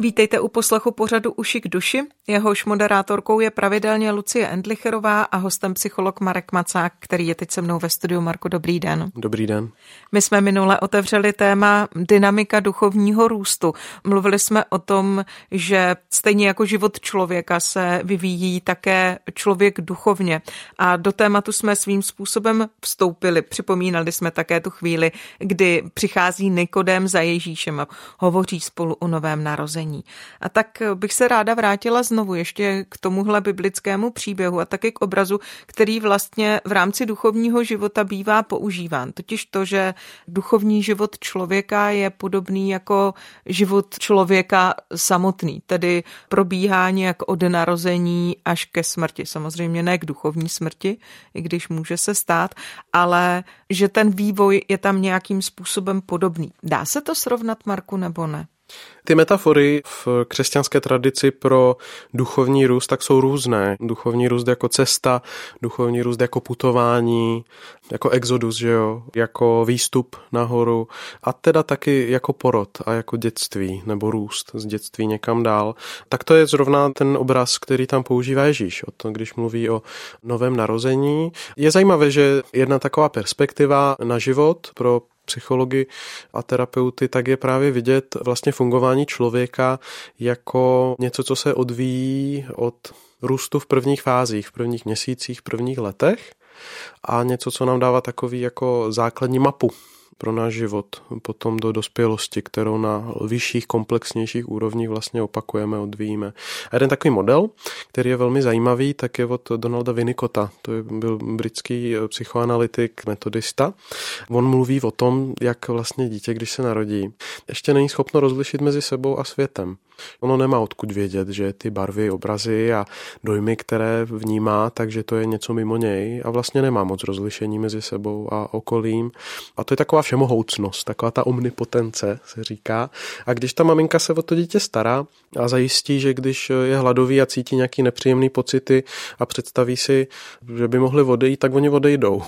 Vítejte u poslechu pořadu Uši k duši. Jehož moderátorkou je pravidelně Lucie Endlicherová a hostem psycholog Marek Macák, který je teď se mnou ve studiu. Marko, dobrý den. Dobrý den. My jsme minule otevřeli téma dynamika duchovního růstu. Mluvili jsme o tom, že stejně jako život člověka se vyvíjí také člověk duchovně. A do tématu jsme svým způsobem vstoupili. Připomínali jsme také tu chvíli, kdy přichází Nikodém za Ježíšem a hovoří spolu o novém narození. A tak bych se ráda vrátila znovu ještě k tomuhle biblickému příběhu a taky k obrazu, který vlastně v rámci duchovního života bývá používán. Totiž to, že duchovní život člověka je podobný jako život člověka samotný, tedy probíhá nějak od narození až ke smrti. Samozřejmě ne k duchovní smrti, i když může se stát, ale že ten vývoj je tam nějakým způsobem podobný. Dá se to srovnat, Marku, nebo ne? Ty metafory v křesťanské tradici pro duchovní růst tak jsou různé. Duchovní růst jako cesta, duchovní růst jako putování, jako exodus, že jo, jako výstup nahoru a teda taky jako porod a jako dětství nebo růst z dětství někam dál. Tak to je zrovna ten obraz, který tam používá Ježíš, o tom, když mluví o novém narození. Je zajímavé, že jedna taková perspektiva na život pro psychologi a terapeuty, tak je právě vidět vlastně fungování člověka jako něco, co se odvíjí od růstu v prvních fázích, v prvních měsících, v prvních letech a něco, co nám dává takový jako základní mapu pro náš život potom do dospělosti, kterou na vyšších, komplexnějších úrovních vlastně opakujeme, odvíjíme. A jeden takový model, který je velmi zajímavý, tak je od Donalda Winnicota. To je, byl britský psychoanalytik, metodista. On mluví o tom, jak vlastně dítě, když se narodí, ještě není schopno rozlišit mezi sebou a světem. Ono nemá odkud vědět, že ty barvy, obrazy a dojmy, které vnímá, takže to je něco mimo něj a vlastně nemá moc rozlišení mezi sebou a okolím. A to je taková všemohoucnost, taková ta omnipotence, se říká. A když ta maminka se o to dítě stará a zajistí, že když je hladový a cítí nějaký nepříjemný pocity a představí si, že by mohli odejít, tak oni odejdou.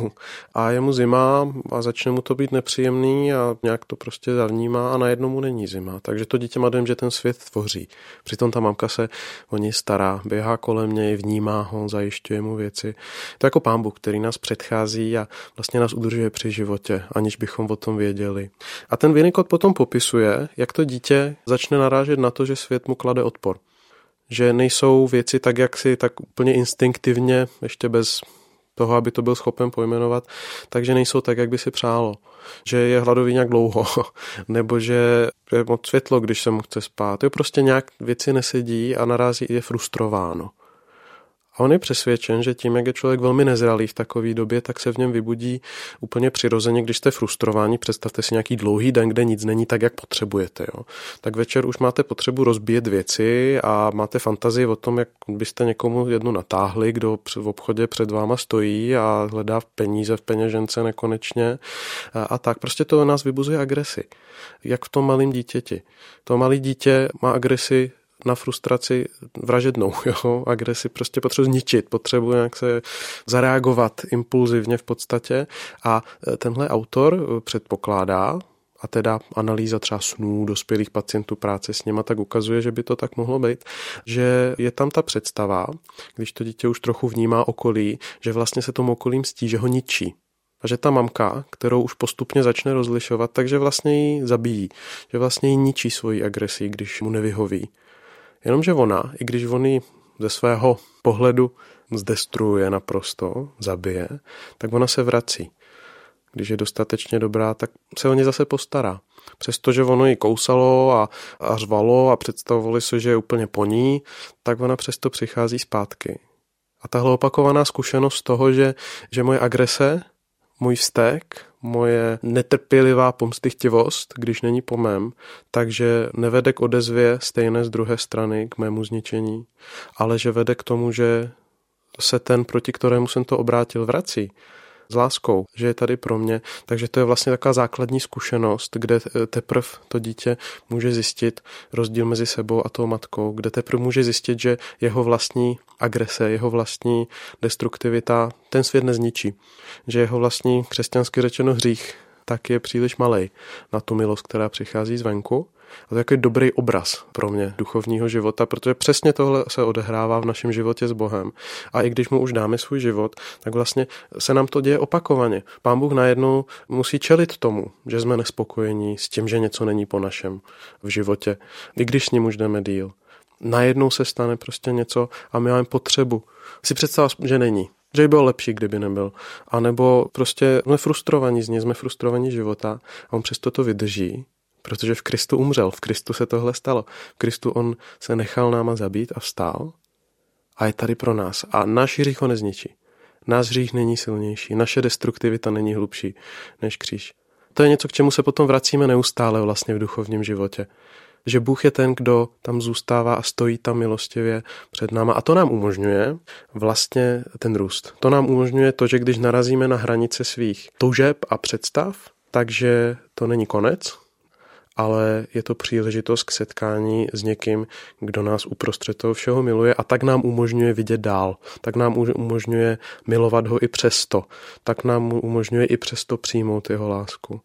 A je mu zima a začne mu to být nepříjemný a nějak to prostě zavnímá a najednou mu není zima. Takže to dítě má dojem, že ten svět tvoří. Přitom ta mamka se o něj stará, běhá kolem něj, vnímá ho, zajišťuje mu věci. To je jako pán Bůh, který nás předchází a vlastně nás udržuje při životě, aniž bychom o tom věděli. A ten Winnicott potom popisuje, jak to dítě začne narážet na to, že svět mu klade odpor. Že nejsou věci tak, jak si tak úplně instinktivně, ještě bez toho, aby to byl schopen pojmenovat, takže nejsou tak, jak by si přálo. Že je hladový nějak dlouho, nebo že je moc světlo, když se mu chce spát. Jo, prostě nějak věci nesedí a narazí je frustrováno. A on je přesvědčen, že tím, jak je člověk velmi nezralý v takové době, tak se v něm vybudí úplně přirozeně, když jste frustrováni, představte si nějaký dlouhý den, kde nic není tak, jak potřebujete. Jo. Tak večer už máte potřebu rozbíjet věci a máte fantazii o tom, jak byste někomu jednu natáhli, kdo v obchodě před váma stojí a hledá peníze v peněžence nekonečně. A, a tak prostě to nás vybuzuje agresi. Jak v tom malém dítěti. To malé dítě má agresi na frustraci vražednou, jo, agresi prostě potřebuje zničit, potřebuje nějak se zareagovat impulzivně v podstatě a e, tenhle autor e, předpokládá, a teda analýza třeba snů dospělých pacientů práce s něma tak ukazuje, že by to tak mohlo být, že je tam ta představa, když to dítě už trochu vnímá okolí, že vlastně se tomu okolím stí, že ho ničí. A že ta mamka, kterou už postupně začne rozlišovat, takže vlastně ji zabíjí. Že vlastně ji ničí svoji agresi, když mu nevyhoví. Jenomže ona, i když on ji ze svého pohledu zdestruuje naprosto, zabije, tak ona se vrací. Když je dostatečně dobrá, tak se o ně zase postará. Přestože ono ji kousalo a, a řvalo a představovali se, že je úplně po ní, tak ona přesto přichází zpátky. A tahle opakovaná zkušenost toho, že, že moje agrese, můj vztek, moje netrpělivá pomstychtivost, když není po mém, takže nevede k odezvě stejné z druhé strany, k mému zničení, ale že vede k tomu, že se ten, proti kterému jsem to obrátil, vrací. S láskou, že je tady pro mě. Takže to je vlastně taková základní zkušenost, kde teprve to dítě může zjistit rozdíl mezi sebou a tou matkou, kde teprve může zjistit, že jeho vlastní agrese, jeho vlastní destruktivita ten svět nezničí. Že jeho vlastní křesťansky řečeno hřích tak je příliš malý na tu milost, která přichází zvenku. A to je takový dobrý obraz pro mě duchovního života, protože přesně tohle se odehrává v našem životě s Bohem. A i když mu už dáme svůj život, tak vlastně se nám to děje opakovaně. Pán Bůh najednou musí čelit tomu, že jsme nespokojení s tím, že něco není po našem v životě, i když s ním už jdeme díl. Najednou se stane prostě něco a my máme potřebu. Si představ, že není že by bylo lepší, kdyby nebyl. A nebo prostě jsme frustrovaní z něj, jsme frustrovaní života a on přesto to vydrží, protože v Kristu umřel, v Kristu se tohle stalo. V Kristu on se nechal náma zabít a vstál a je tady pro nás. A náš hřích ho nezničí. Náš hřích není silnější, naše destruktivita není hlubší než kříž. To je něco, k čemu se potom vracíme neustále vlastně v duchovním životě že Bůh je ten, kdo tam zůstává a stojí tam milostivě před náma. A to nám umožňuje vlastně ten růst. To nám umožňuje to, že když narazíme na hranice svých toužeb a představ, takže to není konec, ale je to příležitost k setkání s někým, kdo nás uprostřed toho všeho miluje a tak nám umožňuje vidět dál, tak nám umožňuje milovat ho i přesto, tak nám umožňuje i přesto přijmout jeho lásku.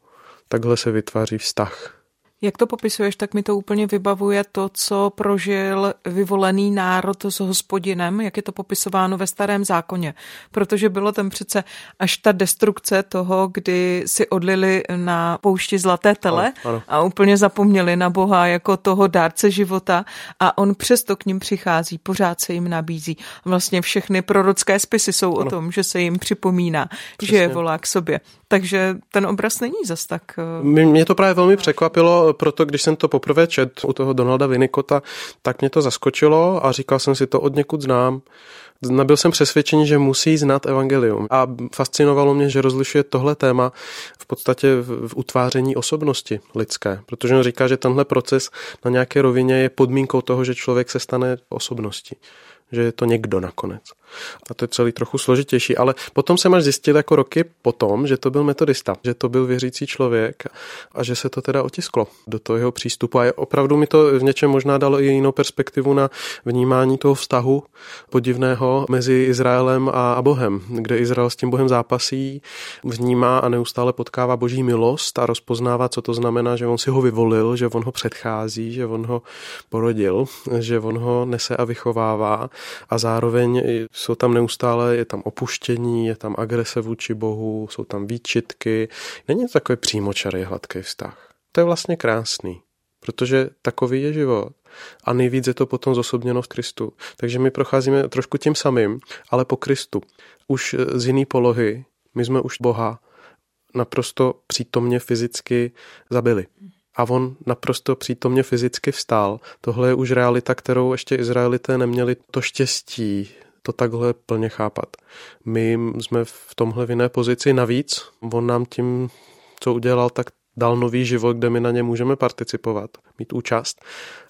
Takhle se vytváří vztah jak to popisuješ, tak mi to úplně vybavuje to, co prožil vyvolený národ s hospodinem, jak je to popisováno ve starém zákoně. Protože bylo tam přece až ta destrukce toho, kdy si odlili na poušti zlaté tele ano, ano. a úplně zapomněli na Boha jako toho dárce života a on přesto k ním přichází, pořád se jim nabízí. Vlastně všechny prorocké spisy jsou ano. o tom, že se jim připomíná, Přesně. že je volá k sobě. Takže ten obraz není zas tak... Eh, mě to právě velmi překvapilo, proto když jsem to poprvé čet u toho Donalda Vinikota, tak mě to zaskočilo a říkal jsem si to od někud znám. Nabil jsem přesvědčení, že musí znát evangelium. A fascinovalo mě, že rozlišuje tohle téma v podstatě v utváření osobnosti lidské. Protože on říká, že tenhle proces na nějaké rovině je podmínkou toho, že člověk se stane osobností že je to někdo nakonec. A to je celý trochu složitější, ale potom jsem až zjistil jako roky potom, že to byl metodista, že to byl věřící člověk a že se to teda otisklo do toho jeho přístupu. A opravdu mi to v něčem možná dalo i jinou perspektivu na vnímání toho vztahu podivného mezi Izraelem a Bohem, kde Izrael s tím Bohem zápasí, vnímá a neustále potkává boží milost a rozpoznává, co to znamená, že on si ho vyvolil, že on ho předchází, že on ho porodil, že on ho nese a vychovává a zároveň jsou tam neustále, je tam opuštění, je tam agrese vůči Bohu, jsou tam výčitky. Není to takový přímočarý hladký vztah. To je vlastně krásný, protože takový je život. A nejvíc je to potom zosobněno v Kristu. Takže my procházíme trošku tím samým, ale po Kristu. Už z jiný polohy, my jsme už Boha naprosto přítomně fyzicky zabili a on naprosto přítomně fyzicky vstál. Tohle je už realita, kterou ještě Izraelité neměli to štěstí to takhle plně chápat. My jsme v tomhle v jiné pozici navíc. On nám tím, co udělal, tak dal nový život, kde my na ně můžeme participovat, mít účast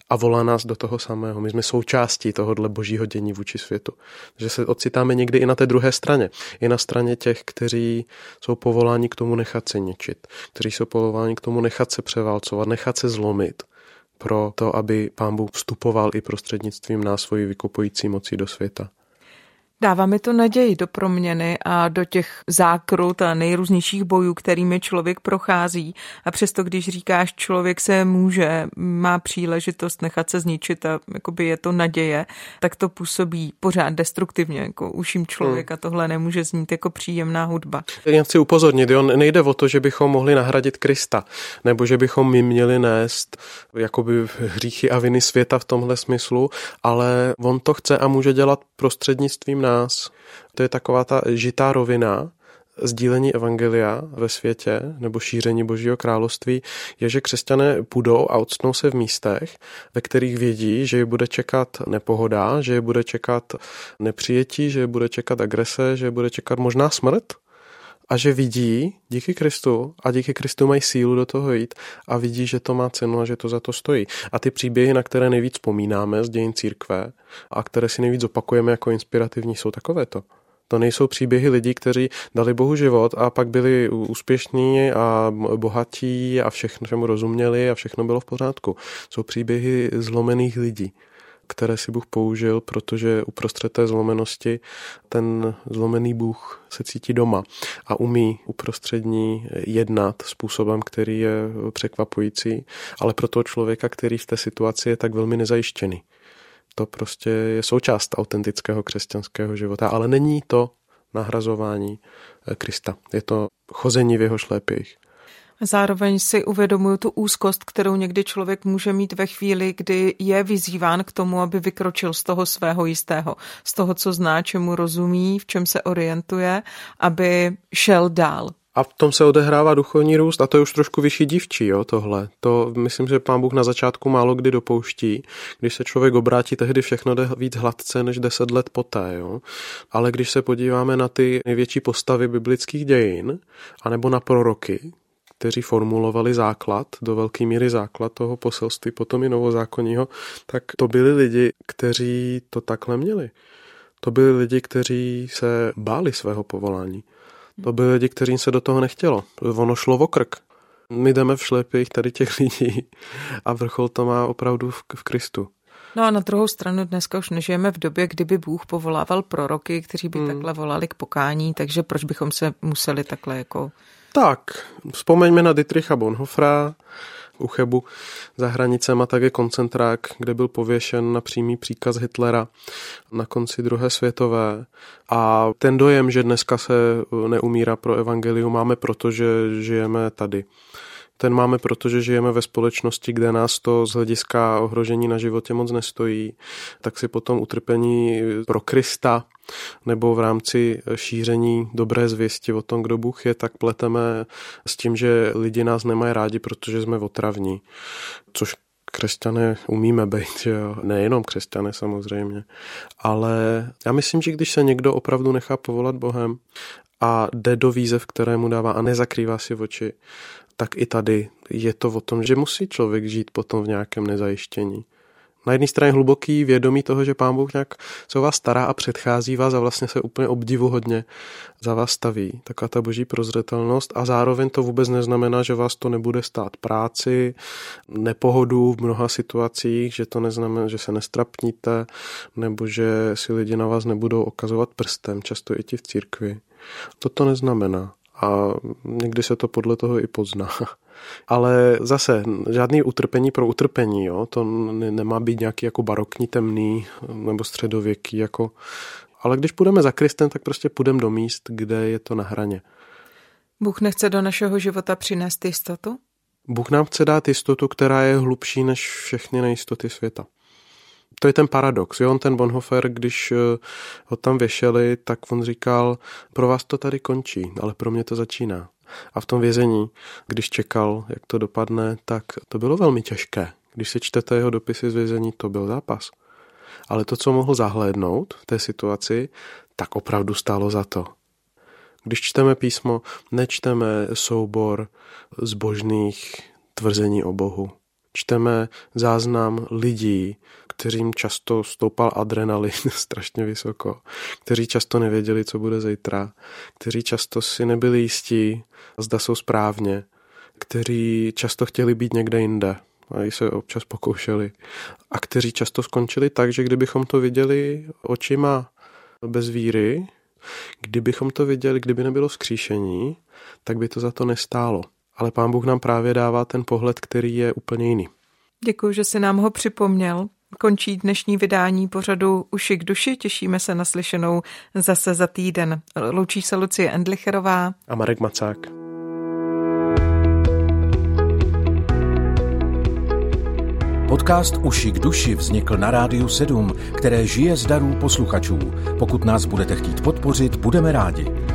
a volá nás do toho samého. My jsme součástí tohohle božího dění vůči světu. Takže se ocitáme někdy i na té druhé straně. I na straně těch, kteří jsou povoláni k tomu nechat se ničit. Kteří jsou povoláni k tomu nechat se převálcovat, nechat se zlomit pro to, aby pán Bůh vstupoval i prostřednictvím nás svojí vykupující mocí do světa. Dává mi to naději do proměny a do těch zákrut a nejrůznějších bojů, kterými člověk prochází. A přesto, když říkáš, člověk se může, má příležitost nechat se zničit a jakoby je to naděje, tak to působí pořád destruktivně, jako uším člověka. Hmm. Tohle nemůže znít jako příjemná hudba. Já chci upozornit, jo, nejde o to, že bychom mohli nahradit Krista, nebo že bychom my měli nést jakoby hříchy a viny světa v tomhle smyslu, ale on to chce a může dělat prostřednictvím nás. To je taková ta žitá rovina, sdílení evangelia ve světě nebo šíření Božího království je, že křesťané půjdou a odstnou se v místech, ve kterých vědí, že je bude čekat nepohoda, že je bude čekat nepřijetí, že je bude čekat agrese, že je bude čekat možná smrt a že vidí díky Kristu a díky Kristu mají sílu do toho jít a vidí, že to má cenu a že to za to stojí. A ty příběhy, na které nejvíc vzpomínáme z dějin církve a které si nejvíc opakujeme jako inspirativní, jsou takovéto. To nejsou příběhy lidí, kteří dali Bohu život a pak byli úspěšní a bohatí a všechno všemu rozuměli a všechno bylo v pořádku. Jsou příběhy zlomených lidí které si Bůh použil, protože uprostřed té zlomenosti ten zlomený Bůh se cítí doma a umí uprostřed ní jednat způsobem, který je překvapující, ale pro toho člověka, který v té situaci je tak velmi nezajištěný. To prostě je součást autentického křesťanského života, ale není to nahrazování Krista. Je to chození v jeho šlépějích. Zároveň si uvědomuju tu úzkost, kterou někdy člověk může mít ve chvíli, kdy je vyzýván k tomu, aby vykročil z toho svého jistého, z toho, co zná, čemu rozumí, v čem se orientuje, aby šel dál. A v tom se odehrává duchovní růst a to je už trošku vyšší divčí, jo, tohle. To myslím, že pán Bůh na začátku málo kdy dopouští. Když se člověk obrátí, tehdy všechno jde víc hladce než deset let poté, jo. Ale když se podíváme na ty největší postavy biblických dějin, anebo na proroky, kteří formulovali základ, do velké míry základ toho poselství, potom i novozákonního, tak to byli lidi, kteří to takhle měli. To byli lidi, kteří se báli svého povolání. To byli lidi, kteří se do toho nechtělo. Ono šlo o krk. My jdeme v šlepích tady těch lidí a vrchol to má opravdu v, v Kristu. No a na druhou stranu dneska už nežijeme v době, kdyby Bůh povolával proroky, kteří by hmm. takhle volali k pokání, takže proč bychom se museli takhle jako tak, vzpomeňme na Dietricha Bonhofra, u Chebu za hranicema, tak je koncentrák, kde byl pověšen na přímý příkaz Hitlera na konci druhé světové. A ten dojem, že dneska se neumírá pro evangelium, máme proto, že žijeme tady. Ten máme, protože žijeme ve společnosti, kde nás to z hlediska ohrožení na životě moc nestojí, tak si potom utrpení pro Krista nebo v rámci šíření dobré zvěsti o tom, kdo Bůh je, tak pleteme s tím, že lidi nás nemají rádi, protože jsme otravní. Což křesťané umíme být, jo? nejenom křesťané samozřejmě, ale já myslím, že když se někdo opravdu nechá povolat Bohem a jde do výzev, kterému dává a nezakrývá si oči, tak i tady je to o tom, že musí člověk žít potom v nějakém nezajištění. Na jedné straně hluboký vědomí toho, že pán Bůh nějak se o vás stará a předchází vás a vlastně se úplně obdivuhodně za vás staví. Taková ta boží prozřetelnost a zároveň to vůbec neznamená, že vás to nebude stát práci, nepohodu v mnoha situacích, že to neznamená, že se nestrapníte nebo že si lidi na vás nebudou okazovat prstem, často i ti v církvi. To to neznamená a někdy se to podle toho i pozná. Ale zase žádný utrpení pro utrpení, jo? to nemá být nějaký jako barokní, temný nebo středověký. Jako... Ale když půjdeme za Kristem, tak prostě půjdeme do míst, kde je to na hraně. Bůh nechce do našeho života přinést jistotu? Bůh nám chce dát jistotu, která je hlubší než všechny nejistoty světa to je ten paradox. Jo? On ten Bonhoeffer, když eh, ho tam věšeli, tak on říkal, pro vás to tady končí, ale pro mě to začíná. A v tom vězení, když čekal, jak to dopadne, tak to bylo velmi těžké. Když si čtete jeho dopisy z vězení, to byl zápas. Ale to, co mohl zahlédnout v té situaci, tak opravdu stálo za to. Když čteme písmo, nečteme soubor zbožných tvrzení o Bohu. Čteme záznam lidí, kterým často stoupal adrenalin strašně vysoko, kteří často nevěděli, co bude zítra, kteří často si nebyli jistí, zda jsou správně, kteří často chtěli být někde jinde, a i se občas pokoušeli. A kteří často skončili tak, že kdybychom to viděli očima bez víry, kdybychom to viděli, kdyby nebylo vzkříšení, tak by to za to nestálo. Ale pán Bůh nám právě dává ten pohled, který je úplně jiný. Děkuji, že jsi nám ho připomněl. Končí dnešní vydání pořadu Uši k duši. Těšíme se na slyšenou zase za týden. Loučí se Lucie Endlicherová a Marek Macák. Podcast Uši k duši vznikl na Rádiu 7, které žije z darů posluchačů. Pokud nás budete chtít podpořit, budeme rádi.